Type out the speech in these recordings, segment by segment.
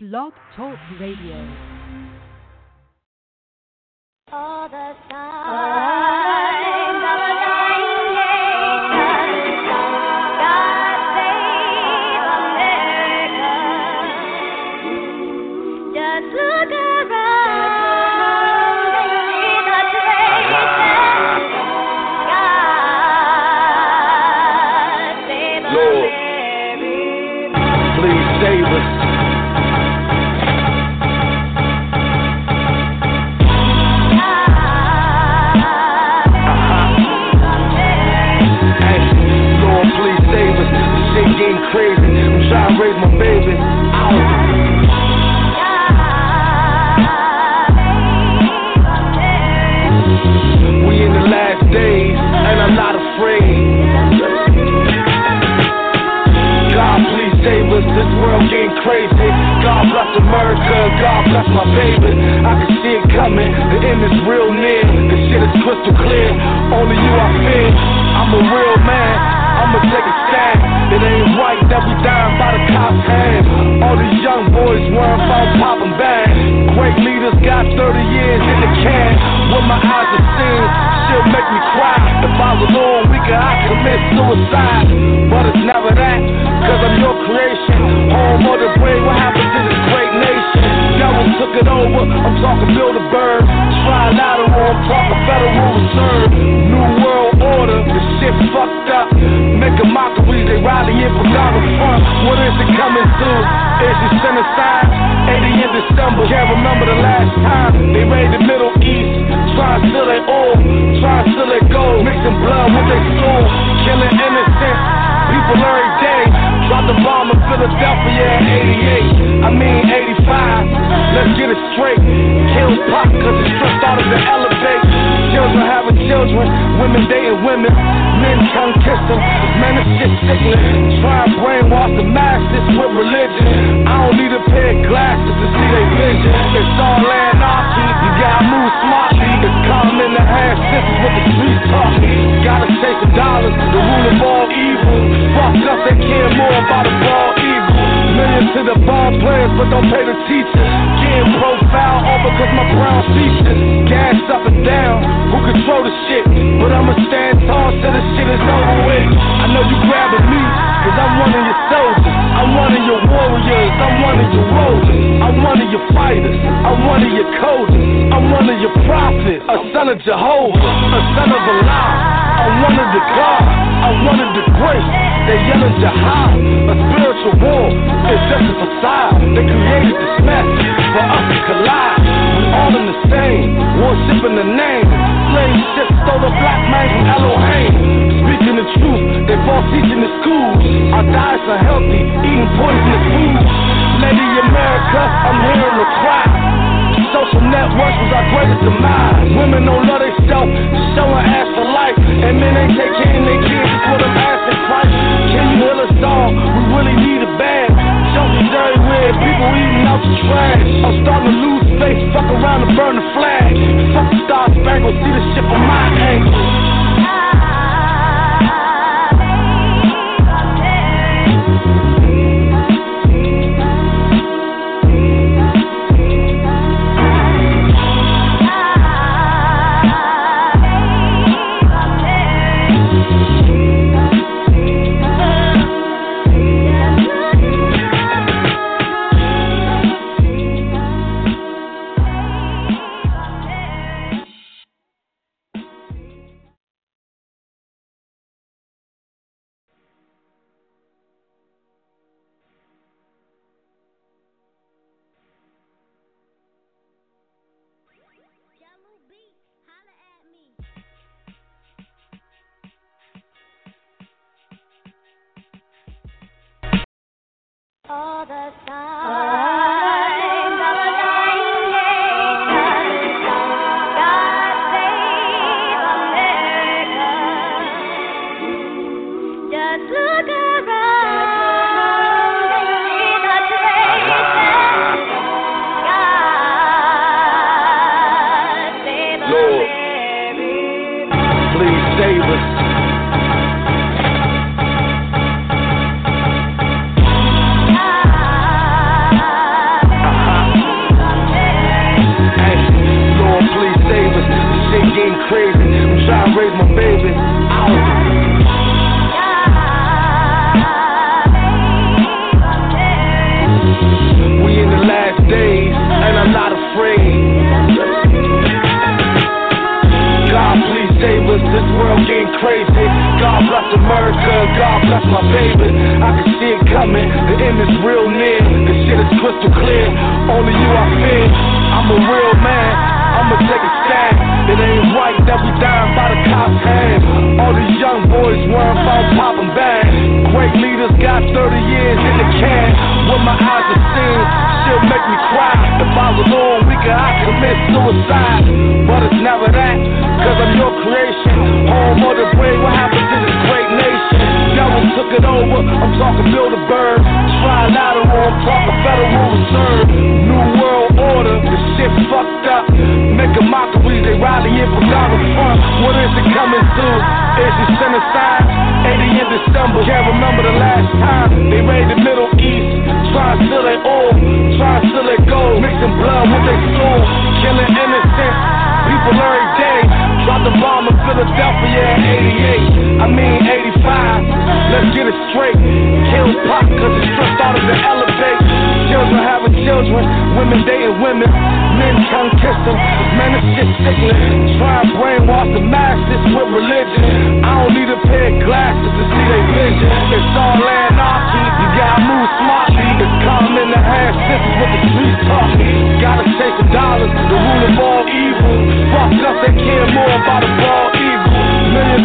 Blog Talk Radio. To? Is it genocide? 80 in December, can't remember the last time they raided the Middle East. Trying to their oil, trying to their gold, mixing blood with their soul, killing innocent people every day. Dropped the bomb in Philadelphia in 88, I mean 85. Let's get it straight. Kill Pop cause the strip started to elevate. Children having children, women dating women, men tongue kissing. Man, this shit sickening. Try and brainwash the masses with religion. I don't need a pair of glasses to see their vision. It's all anarchy, you gotta move smartly. It's in the hand, senses what the streets me. Gotta chase the dollars, the root of all evil. Fuck us, they care more about the ball evil. Millions to the ball players, but don't pay the teachers. Getting profile all because my brown features. Gas up and down, who control the shit? But I'ma stand tall till the shit is over with. I know you grabbing me, cause I'm one of your soldiers. I'm one of your warriors, I'm one of your roses. I'm one of your fighters, I'm one of your coders. I'm one of your prophets, a son of Jehovah, a son of Allah. I'm one of the gods, I'm one of the great. They yelling jihad, a spiritual war. It's just a facade. They created this mess for us to collide. All in the same, worshiping the name. Slave ship stole the black man from Elohim. Speaking the truth, they fall teaching the schools. Our diets are healthy, eating poisonous food. Lady America, I'm hearing the cry. Social networks was our greatest demise. Women don't love themselves, just showing ass for life. And men ain't of their kids, what I'm asking Christ. Can you heal us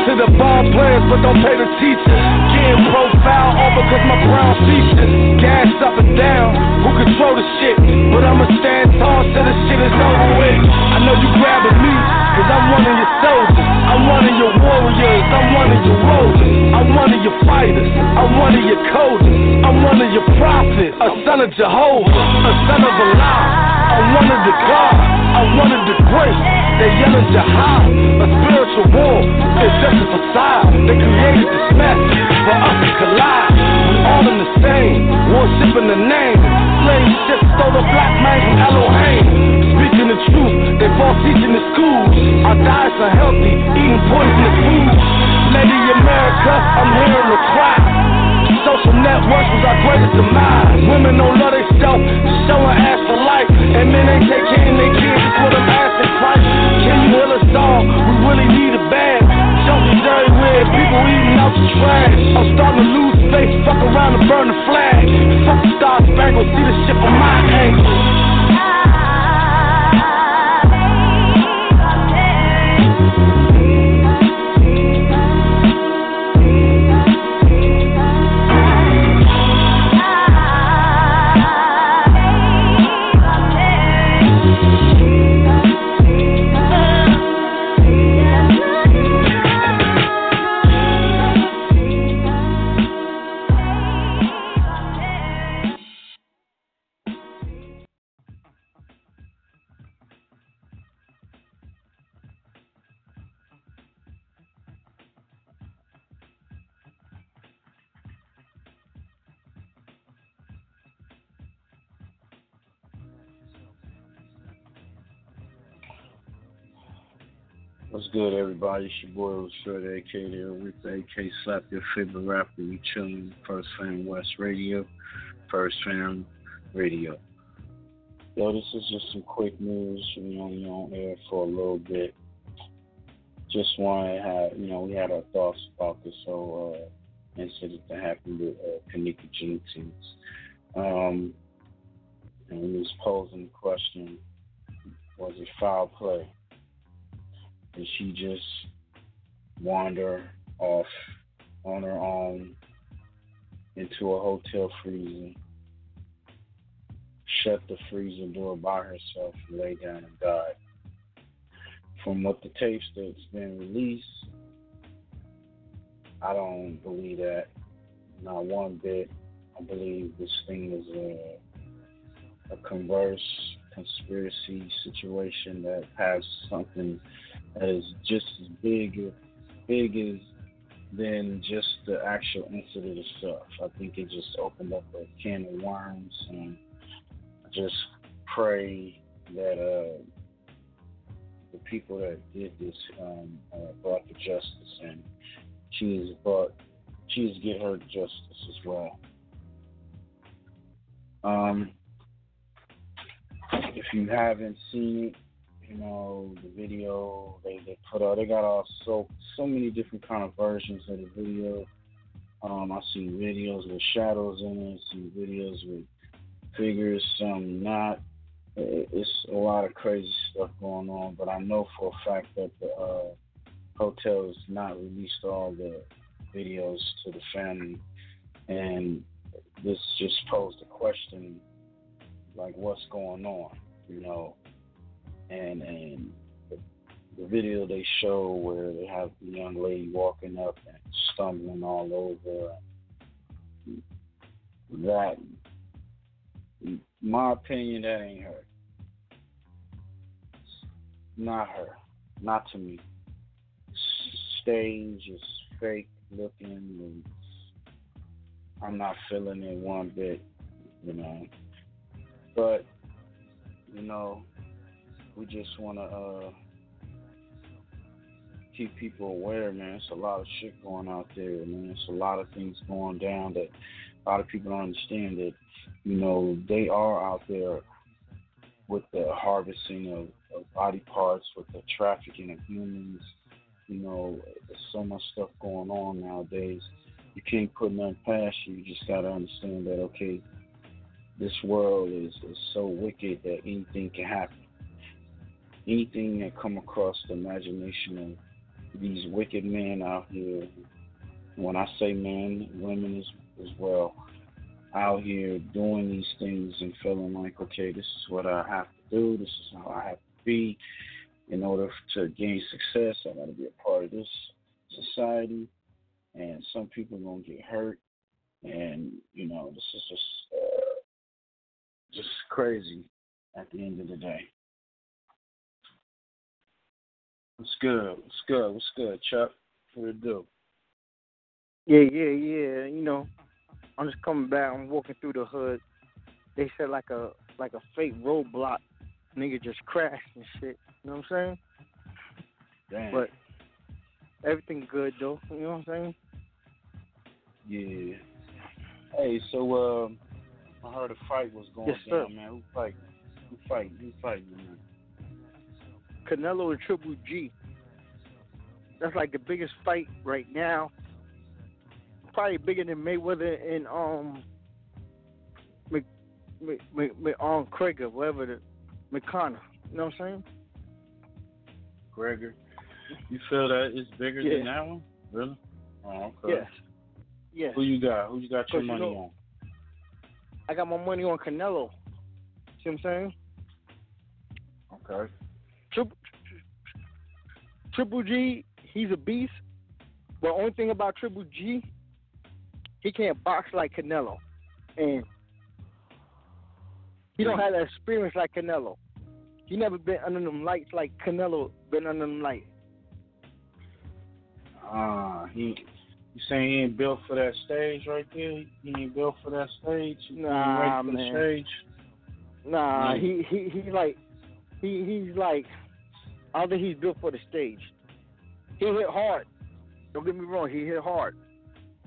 to the ball players, but don't pay the teachers. Getting profile all because my brown features. Gas up and down, who control the shit? But I'ma stand tall till the shit is over with. I know you grabbing me, cause I'm one of your soldiers. I'm one of your warriors, I'm one of your rollers. I'm one of your fighters, I'm one of your coders. I'm one of your prophets, a son of Jehovah, a son of Allah. I'm one of the God, I'm one of the great. They yelling jihad, a spiritual war. It's just a facade. They created this mess for us to collide. We all in the same, worshiping the name. Slave ship stole the black man from Elohim. Speaking the truth, they fall teaching the schools. Our diets are healthy, eating poisonous foods. Lady America, I'm hearing the cry. Social networks was our greatest demise. Women don't love What's good, everybody? It's your boy AK there with AK Slap Your Favorite Rapper. We chilling First Fam West Radio, First Fam Radio. Yo, this is just some quick news. We only on air for a little bit. Just wanted to have, you know, we had our thoughts about this whole uh, incident that happened with uh, Kenneka Jenkins. Um, and we was posing the question, was it foul play? Did she just wander off on her own into a hotel freezer, shut the freezer door by herself, and lay down and died? From what the tapes that's been released, I don't believe that. Not one bit. I believe this thing is a, a converse conspiracy situation that has something that is just as big big as than just the actual incident itself. I think it just opened up a can of worms and I just pray that uh the people that did this um, uh, brought to justice, and she is brought she is get her justice as well. Um, if you haven't seen it, you know the video they, they put out. They got all so so many different kind of versions of the video. Um, I see videos with shadows in it. some videos with figures, some not. It's a lot of crazy stuff going on, but I know for a fact that the uh, hotel has not released all the videos to the family, and this just posed a question, like what's going on, you know, and and the, the video they show where they have the young lady walking up and stumbling all over, that my opinion, that ain't her. Not her. Not to me. Stage is fake looking, and I'm not feeling it one bit, you know. But you know, we just want to uh, keep people aware, man. It's a lot of shit going out there, man. It's a lot of things going down that a lot of people don't understand that you know, they are out there with the harvesting of, of body parts, with the trafficking of humans. You know, there's so much stuff going on nowadays. You can't put nothing past you. You just gotta understand that okay, this world is, is so wicked that anything can happen. Anything that come across the imagination of these wicked men out here. When I say men, women as as well out here doing these things and feeling like, okay, this is what I have to do, this is how I have to be. In order to gain success, I got to be a part of this society. And some people are to get hurt. And, you know, this is just, uh, just crazy at the end of the day. What's good? What's good? What's good, Chuck? What it do? Yeah, yeah, yeah. You know, I'm just coming back. I'm walking through the hood. They said like a like a fake roadblock. Nigga just crashed and shit. You know what I'm saying? Damn. But everything good though. You know what I'm saying? Yeah. Hey, so um, I heard a fight was going Yes, sir. down, man. Who fighting? Who fighting? Who fighting, man? Canelo and Triple G. That's like the biggest fight right now. Probably bigger than Mayweather and um Mc, Mc, Mc, Mc um whatever the McConnor. You know what I'm saying? Gregor. You feel that it's bigger than that one? Really? Oh, okay. Yes. Yes. Who you got? Who you got your Cause you money know- on? I got my money on Canelo. See what I'm saying? Okay. Triple, Triple G, he's a beast. But only thing about Triple G, he can't box like Canelo, and he don't have that experience like Canelo. He never been under them lights like Canelo been under them lights. Ah, he. You saying he ain't built for that stage right there? He ain't built for that stage. Nah, for man. Nah, he he he like he he's like I don't think he's built for the stage. He hit hard. Don't get me wrong, he hit hard.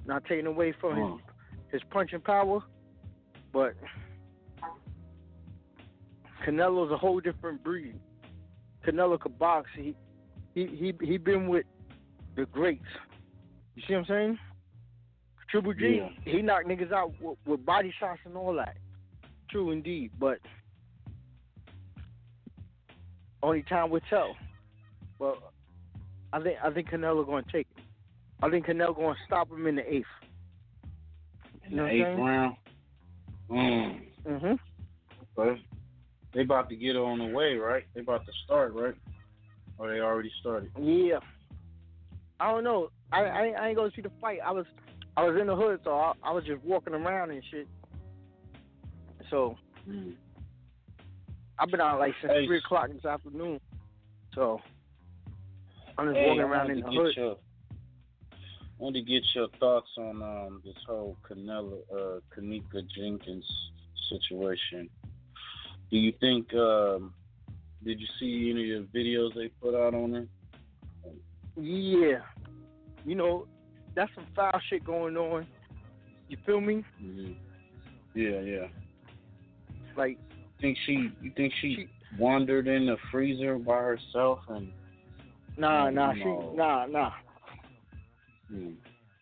Not taking away from Mm. his his punching power, but Canelo's a whole different breed. Canelo could box. He he he he been with the greats. You see what I'm saying? Triple G, Yeah. he knocked niggas out with, with body shots and all that. True indeed, but only time will tell. But I think I think Canelo going to take it. I think Canelo going to stop him in the eighth. In the eighth saying? round. Mm. Mhm. But they about to get on the way, right? They about to start, right? Or they already started? Yeah. I don't know. I, I I ain't gonna see the fight. I was I was in the hood, so I, I was just walking around and shit. So Mm. I've been out like since Hey. three o'clock this afternoon. So I'm just Hey, walking around wanted in the hood. Your, I wanted to get your thoughts on um, this whole Canelo, uh, Kenneka Jenkins situation. Do you think um, Did you see any of the videos they put out on her? Yeah. You know, that's some foul shit going on. You feel me? hmm Yeah, yeah. Like Think she? You think she, She- wandered in the freezer by herself and? nah, nah, she nah, nah. Hmm.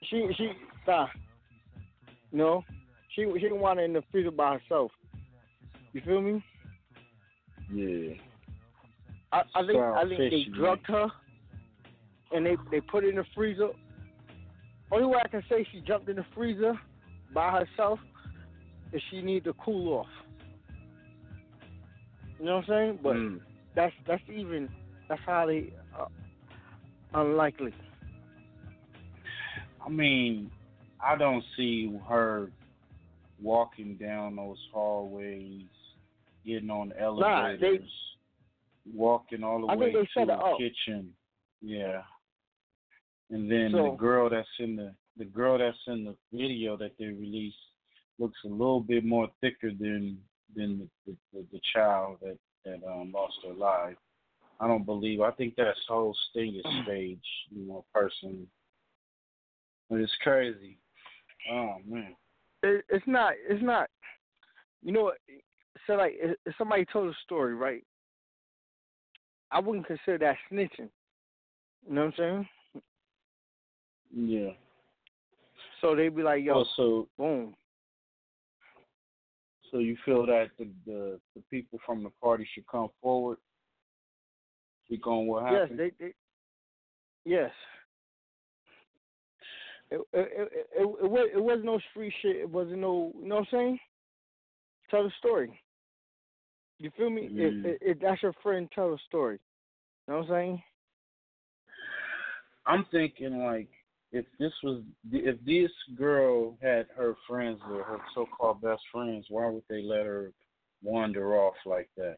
She she nah. No. She she didn't want it in the freezer by herself. You feel me? Yeah. I, I think I think they drugged her and they they put it in the freezer. Only way I can say she jumped in the freezer by herself is she need to cool off. You know what I'm saying? But Mm. that's that's even that's highly uh, unlikely. I mean, I don't see her walking down those hallways, getting on the Nah, elevators, they- walking all the I way to the kitchen. Yeah. And then So- the girl that's in the the girl that's in the video that they released looks a little bit more thicker than than the the, the, child that that um lost their life. I don't believe. I think that whole thing is staged. You know, personally. But it's crazy. Oh man. It, it's not it's not. You know what? So like if if somebody told a story, right? I wouldn't consider that snitching. You know what I'm saying? Yeah. So they'd be like, "Yo, Well, so boom." So you feel that the, the the people from the party should come forward, speak on what Yes, happened. they, they yes. It it, it it it was it was no street shit. It wasn't no you know what I'm saying. Tell the story. You feel me? Mm. If, if, if that's your friend, tell the story. You know what I'm saying? I'm thinking like if this was if this girl had her friends or her so-called best friends, why would they let her wander off like that?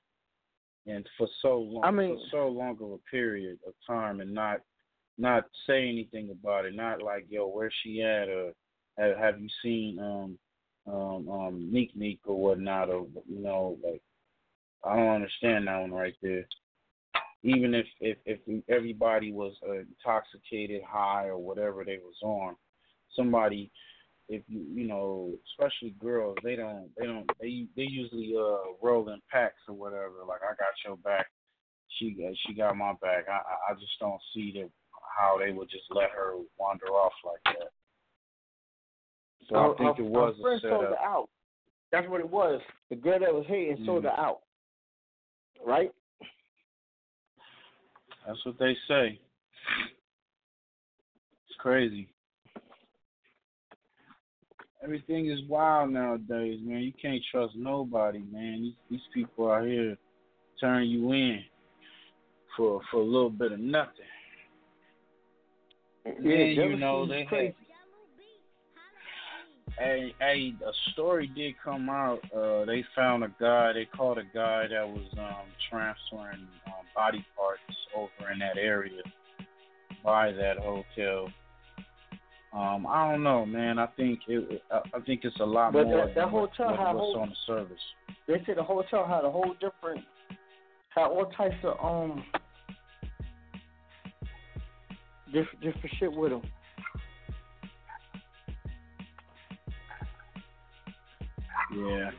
And for so long, I mean- for so long of a period of time, and not not say anything about it. Not like yo, where's she at, or have, have you seen um um um Neek Neek or whatnot, or you know like I don't understand that one right there even if if if everybody was uh, intoxicated, high, or whatever they was on, somebody, if you you know, especially girls, they don't they don't they they usually uh roll in packs or whatever. Like I got your back, she got she got my back. I I just don't see that how they would just let her wander off like that. So I think it was her a friend sold her out. That's what it was. The girl that was hating sold Mm. her out. Right? That's what they say. It's crazy. Everything is wild nowadays, man. You can't trust nobody, man. These these people out here turn you in for for a little bit of nothing. Yeah, you know they crazy. had Hey, hey, a story did come out. Uh, they found a guy. They caught a guy that was um, transferring body parts over in that area by that hotel. Um, I don't know, man. I think it. I think it's a lot But more that- that than hotel what- had what's whole- on the service. They said the hotel had a whole different had all types of um different different shit with them. Yeah.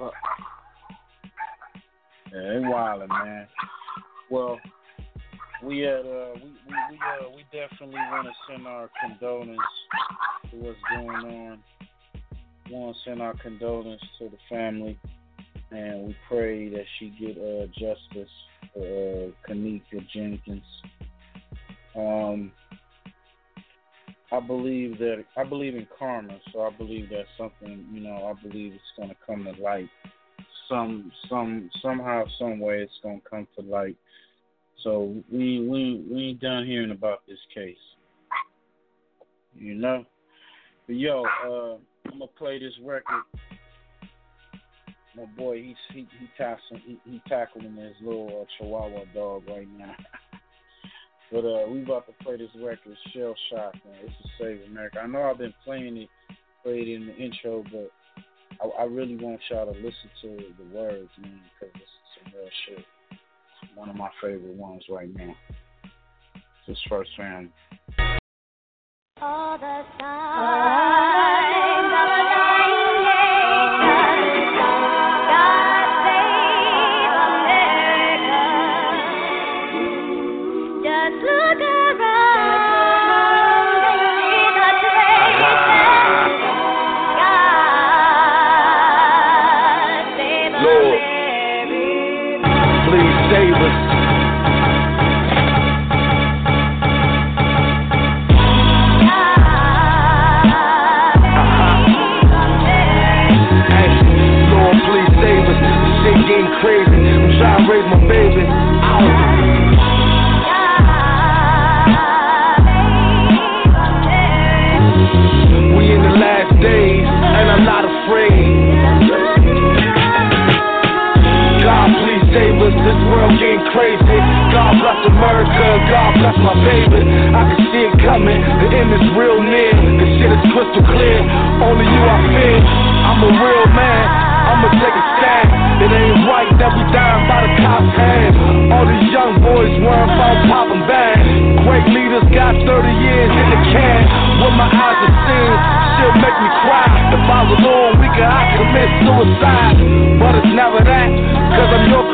Uh, Yeah, they wildin', man. Well, we had uh we we we, uh, we definitely want to send our condolence to what's going on. Want to send our condolence to the family, and we pray that she get uh justice for uh, Kenneka Jenkins. Um, I believe that I believe in karma, so I believe that something you know I believe it's gonna come to light some some somehow some way it's gonna come to light. So we we we ain't done hearing about this case. You know? But yo, uh I'm gonna play this record. My boy, he's he he tackling he, he tackling his little uh, Chihuahua dog right now. but uh we about to play this record, Shell Shock, man. This is Save America. I know I've been playing it, played it in the intro, but I, I really want y'all to listen to the words, man, because this is some real shit. one of my favorite ones right now. This first fan. All the signs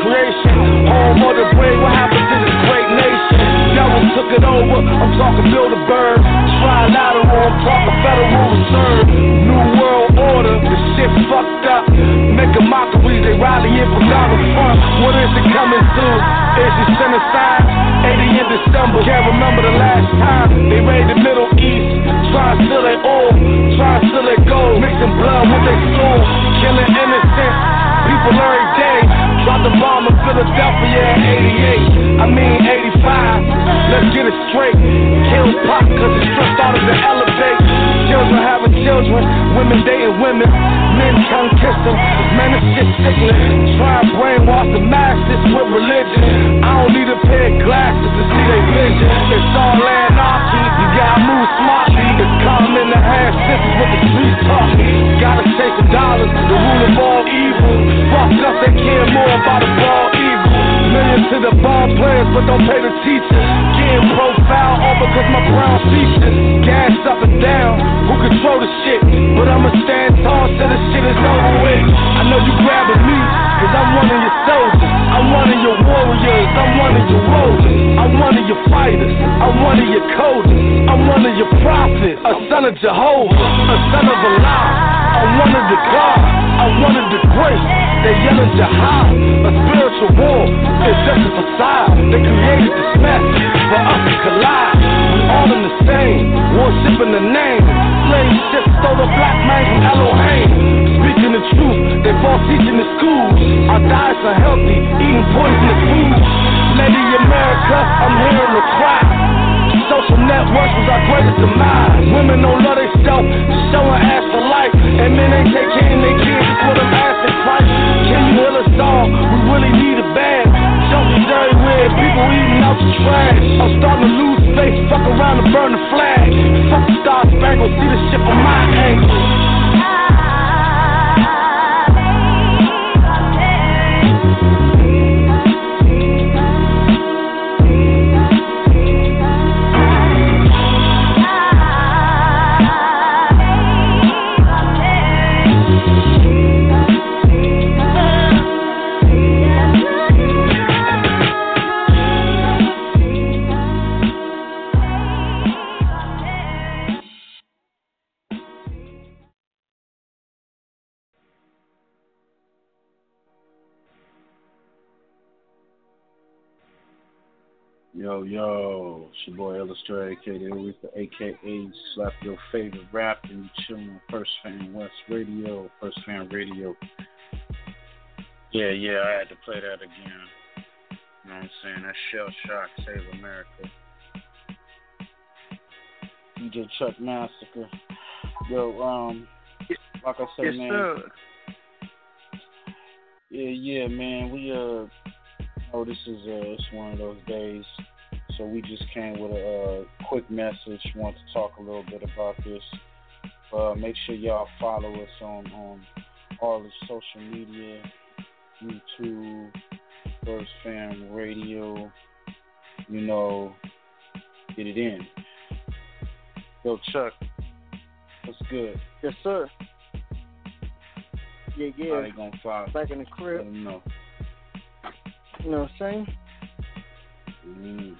creation. Home of the brave, what happened to this great nation? Devil took it over, I'm talking Bilderberg. Trilateral, I'm talking Federal Reserve. New World Order, the shit fucked up. Making mockeries, they rallying for Donald Trump. What is it coming to? Is it son of Jehovah, a son of Allah. One of the I'm one of the great. They yelling jihad, a spiritual war. It's just a facade. They created this mess for us to collide. We all in the same, worshiping the name. Slave ship stole the black man from Elohim. Speaking the truth, they fall teaching the schools. Our diets are healthy, eating poisonous food. Lady America, I'm hearing the cry. Social networks was our greatest demise. Women Yo, yo, it's your boy Illustrator, aka Aretha, aka Slap Your Favorite Rap, and you chilling on First Fam West Radio, First Fam Radio. Yeah, yeah, I had to play that again. You know what I'm saying? That shell shock, Save America. DJ Chuck Massacre. Yo, um, like I said, Yes, man. sir. Yeah, yeah, man. We uh, oh, this is uh, it's one of those days. So we just came with a uh, quick message. Want to talk a little bit about this. Uh, make sure y'all follow us on on all the social media, YouTube, First Fam Radio. You know, get it in. Yo, Chuck, what's good? Yes, sir. Yeah, yeah. How they gonna fly? Back in the Let crib. them know. You know what I'm saying? Mm.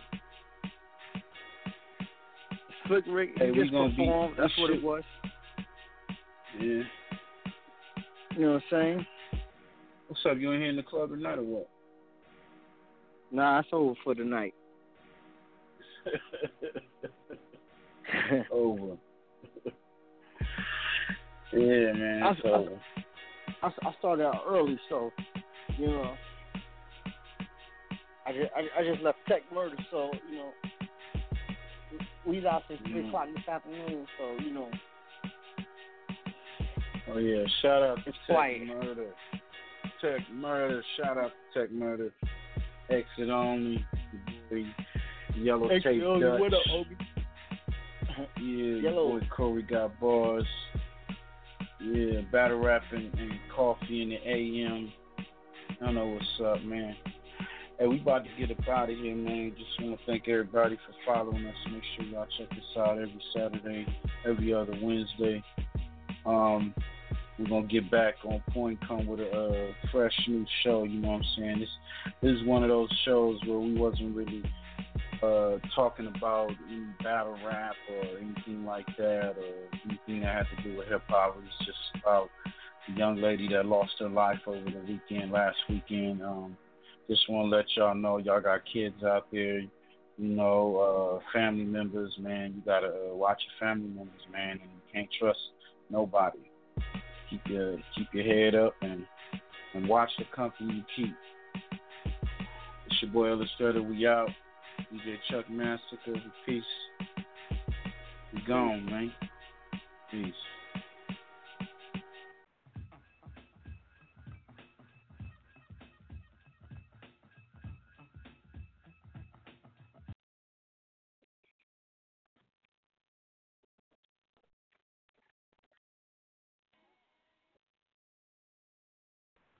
Slick Rick, he Hey, just gonna be- performed. That's what it was. Yeah. You know what I'm saying? What's up? You in here in the club tonight or what? Nah, it's over for the night. over. yeah, man. I- over. I, I started out early, so you know, I just I, I just left Tech Murder, so you know, we was out since three o'clock this afternoon, so you know, Oh yeah, shout out to It's Tech quiet. Murder. Tech Murder, shout out to Tech Murder. Exit only, the Yellow Exit Tape only, Dutch. what up, Obi? Yeah, your Yellow. boy Corey got bars. Yeah, battle rapping and coffee in the AM. I don't know what's up, man. Hey, we about to get up out of here, man. Just want to thank everybody for following us. Make sure y'all check us out every Saturday, every other Wednesday. Um, we're gonna get back on point, come with a uh, fresh new show. You know what I'm saying? This this is one of those shows where we wasn't really uh, talking about any battle rap or anything like that, or anything that had to do with hip hop. It was just about the young lady that lost her life over the weekend, last weekend. Um, just want to let y'all know, y'all got kids out there, you know, uh, family members, man. You gotta uh, watch your family members, man, and you can't trust nobody. Keep your keep your head up and and watch the company you keep. It's your boy Illustrator. We out. DJ Chuck Massacre. Peace. We gone, man. Peace.